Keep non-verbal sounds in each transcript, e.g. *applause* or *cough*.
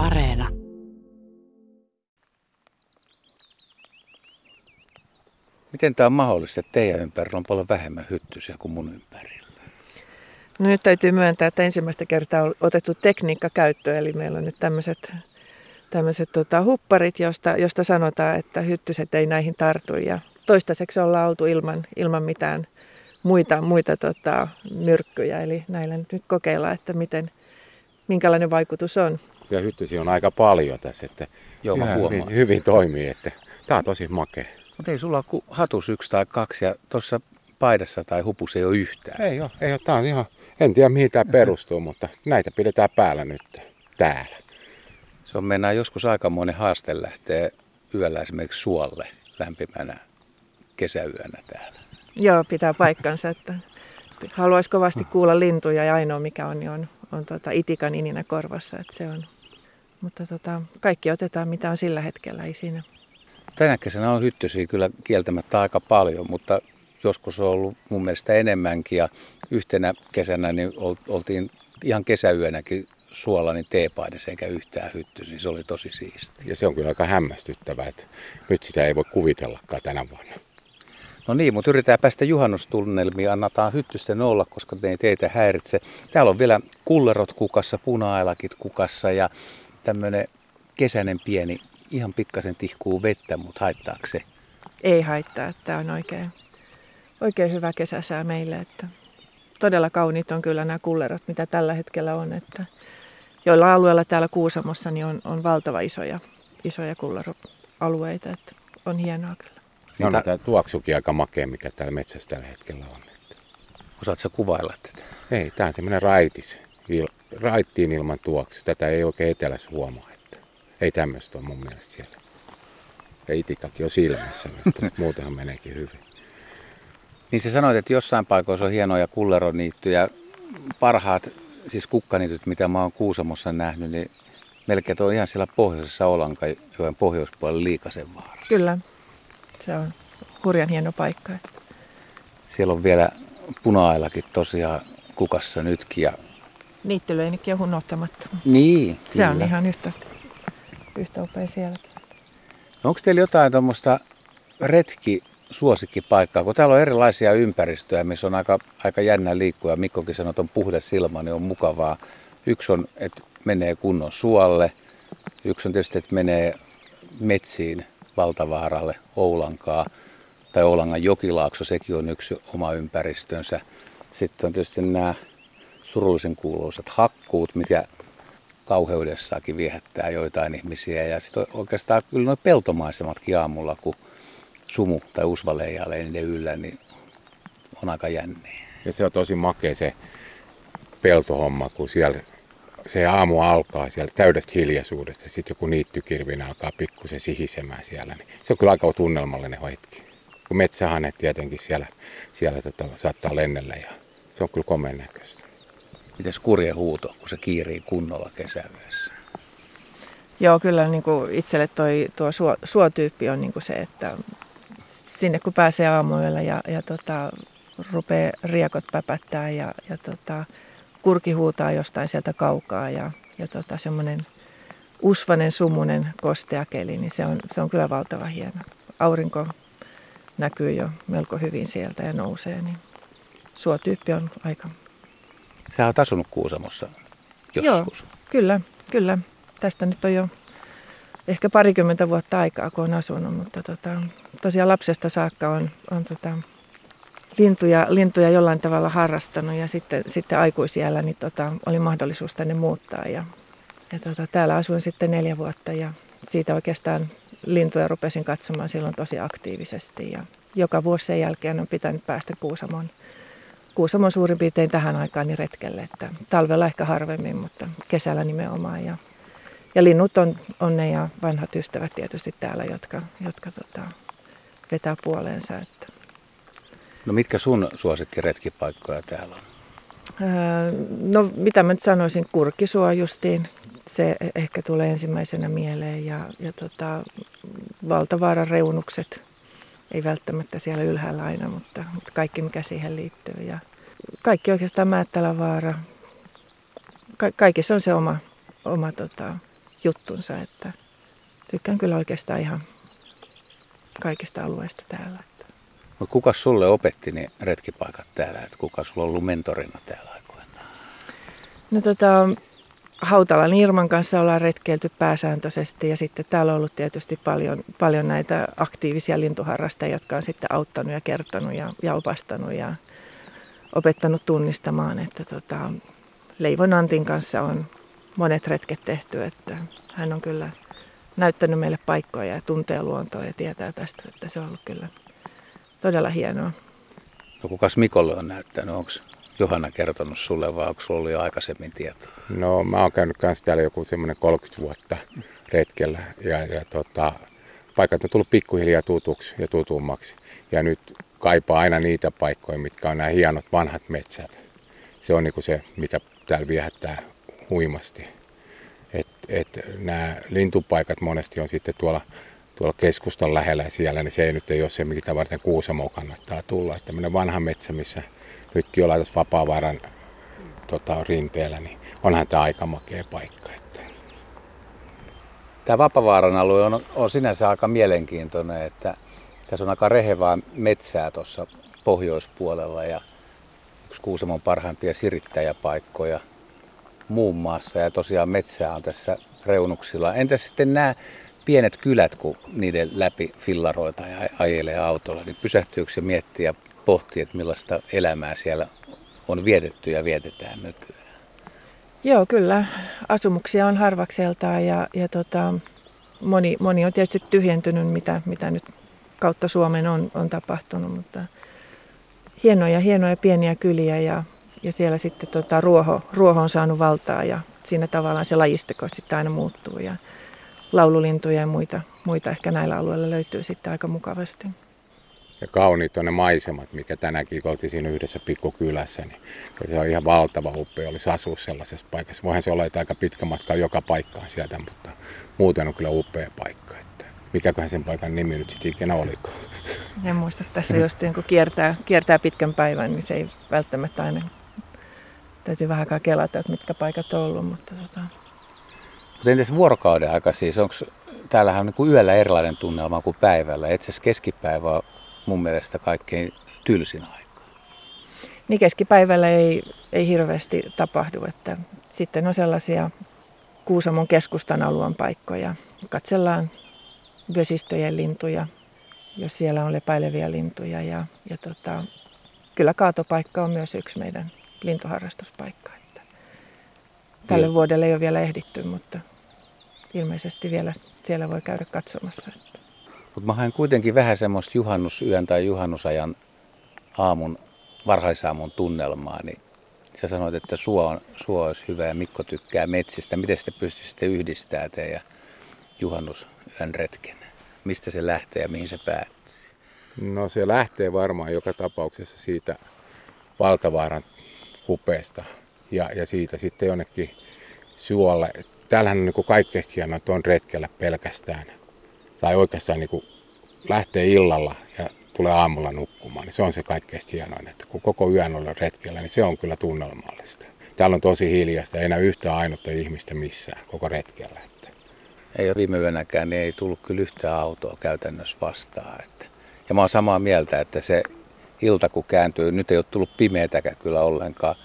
Areena. Miten tämä on mahdollista, että teidän ympärillä on paljon vähemmän hyttysiä kuin mun ympärillä? No nyt täytyy myöntää, että ensimmäistä kertaa on otettu tekniikka käyttöön, eli meillä on nyt tämmöiset tämmöiset tota, hupparit, josta, josta sanotaan, että hyttyset ei näihin tartu. Ja toistaiseksi ollaan oltu ilman, ilman mitään muita, muita tota, myrkkyjä. Eli näillä nyt kokeillaan, että miten, minkälainen vaikutus on. Ja hyttysiä on aika paljon tässä, että Joo, mä hyvin, hyvin toimii. Että tämä on tosi makea. Mutta ei sulla ole kuin hatus yksi tai kaksi ja tuossa paidassa tai hupussa ei ole yhtään. Ei ole, ei ole. Tämä on ihan, en tiedä mihin tämä perustuu, *laughs* mutta näitä pidetään päällä nyt täällä. Se on mennään joskus aikamoinen haaste lähteä yöllä esimerkiksi suolle lämpimänä kesäyönä täällä. Joo, pitää paikkansa. *laughs* Että haluaisi kovasti kuulla lintuja ja ainoa mikä on, niin on, on tota itikan ininä korvassa. Että se on. Mutta tota, kaikki otetaan mitä on sillä hetkellä, ei siinä. Tänä kesänä on hyttysiä kyllä kieltämättä aika paljon, mutta joskus on ollut mun mielestä enemmänkin. Ja yhtenä kesänä niin oltiin ihan kesäyönäkin suolla niin teepaidassa eikä yhtään hyttysiä. Se oli tosi siisti. Ja se on kyllä aika hämmästyttävää, että nyt sitä ei voi kuvitellakaan tänä vuonna. No niin, mutta yritetään päästä juhannustunnelmiin. Annataan hyttysten olla, koska ne ei teitä häiritse. Täällä on vielä kullerot kukassa, puna-ailakit kukassa ja tämmöinen kesäinen pieni, ihan pikkasen tihkuu vettä, mutta haittaako se? Ei haittaa, että tämä on oikein, oikein hyvä kesäsää meille. Että todella kauniit on kyllä nämä kullerot, mitä tällä hetkellä on. Että joilla alueella täällä Kuusamossa niin on, on valtava isoja, isoja kullaroalueita. Että on hienoa kyllä. Niin on tämä tuoksukin aika makea, mikä täällä metsässä tällä hetkellä on. Osaatko kuvailla tätä? Ei, tämä on semmoinen raitis, il, raittiin ilman tuoksu. Tätä ei oikein etelässä huomaa. Että ei tämmöistä ole mun mielestä siellä. Ja itikakin on silmässä, mutta *laughs* muutenhan meneekin hyvin. Niin sä sanoit, että jossain paikoissa on hienoja kulleroniittyjä. Parhaat, siis kukkaniityt, mitä mä oon Kuusamossa nähnyt, niin melkein on ihan siellä pohjoisessa Olankajoen pohjoispuolella Liikasen vaarassa. Kyllä, se on hurjan hieno paikka. Siellä on vielä puna tosiaan kukassa nytkin. Ja... Niittylöinikin on unohtamatta. Niin, Se kyllä. on ihan yhtä, yhtä upea sielläkin. No onko teillä jotain tuommoista retki suosikkipaikkaa, kun täällä on erilaisia ympäristöjä, missä on aika, aika jännä liikkua. Mikkokin sanoo, että on puhdas ilma, niin on mukavaa. Yksi on, että menee kunnon suolle. Yksi on tietysti, että menee metsiin Valtavaaralle, Oulankaa tai Oulangan jokilaakso, sekin on yksi oma ympäristönsä. Sitten on tietysti nämä surullisen kuuluisat hakkuut, mikä kauheudessakin viehättää joitain ihmisiä. Ja sitten oikeastaan kyllä nuo peltomaisematkin aamulla, kun sumu tai usva leijailee niiden yllä, niin on aika jänniä. Ja se on tosi makea se peltohomma, kun siellä se aamu alkaa siellä täydestä hiljaisuudesta ja sitten joku niittykirvinä alkaa pikkusen sihisemään siellä. Niin se on kyllä aika tunnelmallinen hetki. Kun metsähanet tietenkin siellä, siellä tota, saattaa lennellä ja se on kyllä komeen näköistä. Mites kurje huuto, kun se kiirii kunnolla kesäyössä? Joo, kyllä niin kuin itselle toi, tuo suo, suotyyppi on niin kuin se, että sinne kun pääsee aamuyöllä ja, ja tota, rupeaa riekot päpättää ja, ja tota, kurki huutaa jostain sieltä kaukaa ja, ja tota, semmoinen usvanen, sumunen, kostea keli, niin se on, se on kyllä valtava hieno. Aurinko näkyy jo melko hyvin sieltä ja nousee, niin suotyyppi on aika... Sä oot asunut Kuusamossa joskus. Joo, kyllä, kyllä. Tästä nyt on jo ehkä parikymmentä vuotta aikaa, kun on asunut, mutta tota, tosiaan lapsesta saakka on, on tota, lintuja, lintuja jollain tavalla harrastanut ja sitten, sitten aikuisiellä niin tota, oli mahdollisuus tänne muuttaa ja, ja tota, täällä asuin sitten neljä vuotta ja siitä oikeastaan lintuja rupesin katsomaan silloin tosi aktiivisesti ja joka vuosi sen jälkeen on pitänyt päästä Kuusamon, Kuusamon suurin piirtein tähän aikaan niin retkelle, että talvella ehkä harvemmin, mutta kesällä nimenomaan ja ja linnut on, on ne ja vanhat ystävät tietysti täällä, jotka, jotka tota, vetää puoleensa. Että. No mitkä sun suosikkiretkipaikkoja täällä on? Öö, no mitä mä nyt sanoisin, kurkisuo justiin. Se ehkä tulee ensimmäisenä mieleen ja, ja tota, valtavaaran reunukset. Ei välttämättä siellä ylhäällä aina, mutta, mutta kaikki mikä siihen liittyy. Ja kaikki oikeastaan Määttälävaara. Ka- kaikissa on se oma, oma tota, juttunsa, että tykkään kyllä oikeastaan ihan kaikista alueista täällä. Mutta kuka sulle opetti ne retkipaikat täällä? Et kuka sulla on ollut mentorina täällä aikoinaan? No tota, Hautalan Irman kanssa ollaan retkeilty pääsääntöisesti ja sitten täällä on ollut tietysti paljon, paljon näitä aktiivisia lintuharrastajia, jotka on sitten auttanut ja kertonut ja, ja opastanut ja opettanut tunnistamaan, että tota, Leivon Antin kanssa on monet retket tehty, että hän on kyllä näyttänyt meille paikkoja ja tuntee luontoa ja tietää tästä, että se on ollut kyllä todella hienoa. No kukas Mikolle on näyttänyt? Onko Johanna kertonut sulle vai onko sulla ollut jo aikaisemmin tietoa? No mä oon käynyt kanssa täällä joku semmoinen 30 vuotta retkellä ja, ja tota, paikat on tullut pikkuhiljaa tutuksi ja tutummaksi. Ja nyt kaipaa aina niitä paikkoja, mitkä on nämä hienot vanhat metsät. Se on niinku se, mitä täällä viehättää huimasti. Et, et nämä lintupaikat monesti on sitten tuolla, tuolla keskustan lähellä ja siellä, niin se ei nyt ei ole se, mitä varten Kuusamo kannattaa tulla. Että tämmöinen vanha metsä, missä nytkin ollaan tässä Vapaavaaran tota, rinteellä, niin onhan tämä aika makea paikka. Että. Tämä Vapavaaran alue on, on sinänsä aika mielenkiintoinen, että tässä on aika rehevää metsää tuossa pohjoispuolella ja yksi Kuusamon parhaimpia sirittäjäpaikkoja muun muassa. Ja tosiaan metsää on tässä reunuksilla. Entäs sitten nämä pienet kylät, kun niiden läpi fillaroita ja ajelee autolla, niin pysähtyykö se miettiä pohtii, että millaista elämää siellä on vietetty ja vietetään nykyään? Joo, kyllä. Asumuksia on harvakseltaan ja, ja tota, moni, moni on tietysti tyhjentynyt, mitä, mitä nyt kautta Suomen on, on tapahtunut, mutta hienoja, hienoja pieniä kyliä ja, ja siellä sitten tota, ruoho, ruoho on saanut valtaa ja siinä tavallaan se lajisteko sitten aina muuttuu ja laululintuja ja muita, muita ehkä näillä alueilla löytyy sitten aika mukavasti. Ja kauniit on ne maisemat, mikä tänäänkin kun oltiin siinä yhdessä pikkukylässä, niin se on ihan valtava upea, olisi asua sellaisessa paikassa. Voihan se olla, että aika pitkä matka joka paikkaan sieltä, mutta muuten on kyllä upea paikka. Että mikäköhän sen paikan nimi nyt sitten ikinä olikaan. *laughs* En muista tässä, jos kun kiertää, kiertää pitkän päivän, niin se ei välttämättä aina täytyy vähän aikaa kelata, että mitkä paikat on ollut. Mutta tota... Mutta entäs vuorokauden aika siis? Onko täällähän on niin kuin yöllä erilainen tunnelma kuin päivällä? Itse asiassa keskipäivä on mun mielestä kaikkein tylsin aika. Niin keskipäivällä ei, ei hirveästi tapahdu, että sitten on sellaisia Kuusamon keskustan alueen paikkoja. Katsellaan vesistöjen lintuja, jos siellä on lepäileviä lintuja. Ja, ja tota, kyllä kaatopaikka on myös yksi meidän lintuharrastuspaikka. Että tälle Kyllä. vuodelle ei ole vielä ehditty, mutta ilmeisesti vielä siellä voi käydä katsomassa. Mutta mä haen kuitenkin vähän semmoista juhannusyön tai juhannusajan aamun, varhaisaamun tunnelmaa, niin sä sanoit, että suo, on, suo olisi hyvä ja Mikko tykkää metsistä. Miten te pystyisitte yhdistämään teidän juhannusyön retken? Mistä se lähtee ja mihin se päättyy? No se lähtee varmaan joka tapauksessa siitä Valtavaaran kupeesta ja, ja siitä sitten jonnekin suolle. Täällähän on niin kaikkein hienoa on retkellä pelkästään. Tai oikeastaan niin lähtee illalla ja tulee aamulla nukkumaan, niin se on se kaikkein hienoin. Että kun koko yön on retkellä, niin se on kyllä tunnelmallista. Täällä on tosi hiljasta, ei enää yhtään ainutta ihmistä missään koko retkellä. Että. Ei viime yönäkään, niin ei tullut kyllä yhtään autoa käytännössä vastaan. Että. Ja mä oon samaa mieltä, että se ilta kun kääntyy, nyt ei ole tullut pimeätäkään kyllä ollenkaan.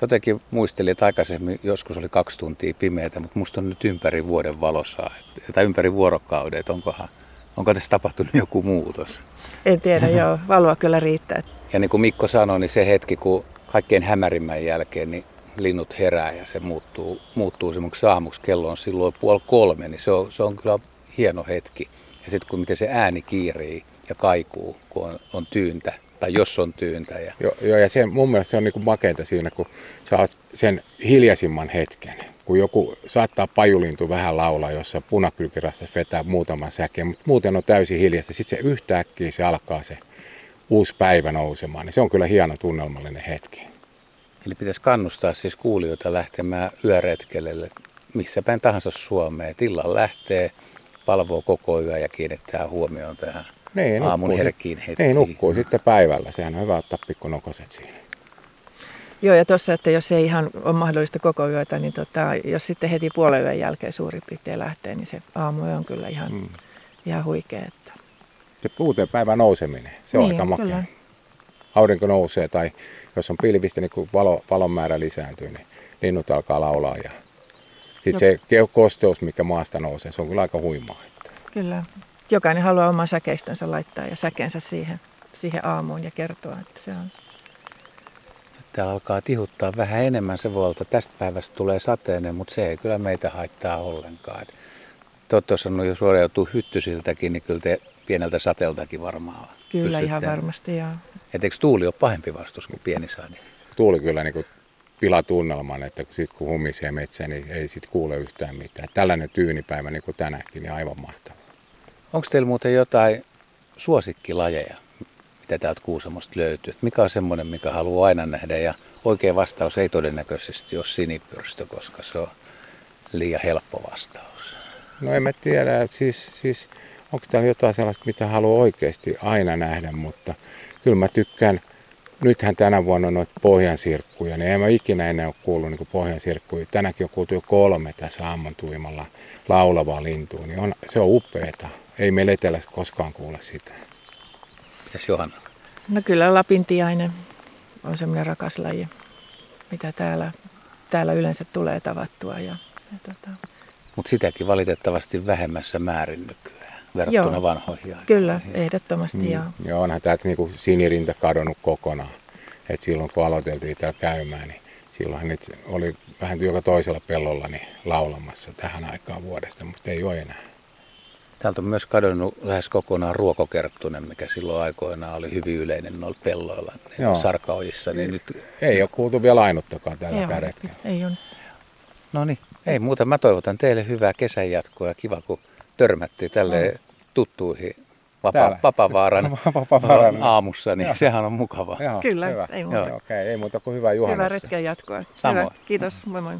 Jotenkin muistelin, että aikaisemmin joskus oli kaksi tuntia pimeätä, mutta musta on nyt ympäri vuoden valossa, tai ympäri vuorokauden, että onkohan, onko tässä tapahtunut joku muutos? En tiedä, *laughs* joo. Valoa kyllä riittää. Ja niin kuin Mikko sanoi, niin se hetki, kun kaikkein hämärimmän jälkeen, niin linnut herää ja se muuttuu, muuttuu semmoiksi aamuksi. Kello on silloin puoli kolme, niin se on, se on kyllä hieno hetki. Ja sitten kun miten se ääni kiirii ja kaikuu, kun on, on tyyntä, tai jos on tyyntä. Ja... Joo, jo, ja se, mun mielestä se on niinku makeinta siinä, kun saat sen hiljaisimman hetken. Kun joku saattaa pajulintu vähän laulaa, jossa punakylkirassa vetää muutaman säkeen, mutta muuten on täysin hiljasta. Sitten se yhtäkkiä se alkaa se uusi päivä nousemaan, niin se on kyllä hieno tunnelmallinen hetki. Eli pitäisi kannustaa siis kuulijoita lähtemään yöretkelle missä päin tahansa Suomeen. Tillan lähtee, palvoo koko yö ja kiinnittää huomioon tähän niin, aamun herkkiin hetkiin. Niin, nukkuu sitten päivällä. Sehän on hyvä ottaa pikkunokoset siinä. Joo, ja tuossa, että jos ei ihan ole mahdollista koko yötä, niin tota, jos sitten heti puolen yön jälkeen suurin piirtein lähtee, niin se aamu on kyllä ihan, mm. ihan huikea. Että... Se uuteen päivän nouseminen, se on niin, aika makea. Kyllä. Aurinko nousee tai jos on pilvistä, niin kun valo, valon määrä lisääntyy, niin linnut alkaa laulaa. Ja sitten no. se kosteus, mikä maasta nousee, se on kyllä aika huimaa. Että. Kyllä. Jokainen haluaa oman säkeistönsä laittaa ja säkeensä siihen, siihen aamuun ja kertoa, että se on Täällä alkaa tihuttaa vähän enemmän. Se voi olla, että tästä päivästä tulee sateinen, mutta se ei kyllä meitä haittaa ollenkaan. Te olette osannut jo suoriutua hyttysiltäkin, niin kyllä te pieneltä sateeltakin varmaan Kyllä pystytte. ihan varmasti, joo. Et eikö tuuli ole pahempi vastus kuin pieni sade? Tuuli kyllä niin kuin pilaa tunnelman, että sit kun humisee metsä, niin ei sit kuule yhtään mitään. Tällainen tyynipäivä niin kuin tänäänkin, niin aivan mahtava. Onko teillä muuten jotain suosikkilajeja, mitä täältä Kuusamosta löytyy? Mikä on semmoinen, mikä haluaa aina nähdä ja oikea vastaus ei todennäköisesti ole sinipyrstö, koska se on liian helppo vastaus. No en mä tiedä, siis, siis onko täällä jotain sellaista, mitä haluaa oikeasti aina nähdä, mutta kyllä mä tykkään, nythän tänä vuonna on noita pohjansirkkuja, niin en mä ikinä ennen ole kuullut niin pohjansirkkuja. Tänäkin on kuultu jo kolme tässä ammontuimalla laulavaa lintua, niin on, se on upeeta. Ei meillä etelässä koskaan kuule sitä. Mitäs Johanna? No kyllä lapintiainen on semmoinen rakas laji, mitä täällä, täällä yleensä tulee tavattua. Ja, ja tota. Mutta sitäkin valitettavasti vähemmässä määrin nykyään verrattuna Joo, vanhoihin aikoihin. Kyllä, ehdottomasti. Mm. Ja... Joo, onhan täältä niinku sinirinta kadonnut kokonaan. Et silloin kun aloiteltiin täällä käymään, niin silloin niitä oli vähän joka toisella pellolla niin laulamassa tähän aikaan vuodesta, mutta ei ole enää. Täältä on myös kadonnut lähes kokonaan ruokokerttunen, mikä silloin aikoinaan oli hyvin yleinen noilla pelloilla, niin sarkaojissa. Niin nyt... Ei ole kuultu vielä ainuttakaan tällä kädetkellä. Ei ole. No niin, ei muuta. Mä toivotan teille hyvää kesän jatkoa ja kiva, kun törmättiin tälle tuttuihin vapa- Vapavaaran *laughs* *laughs* aamussa, niin Joo. sehän on mukavaa. Joo, Kyllä, hyvä. ei muuta. Okei, okay, ei muuta kuin hyvää juhannusta. Hyvää retken jatkoa. Samoin. Hyvä. Kiitos, moi moi.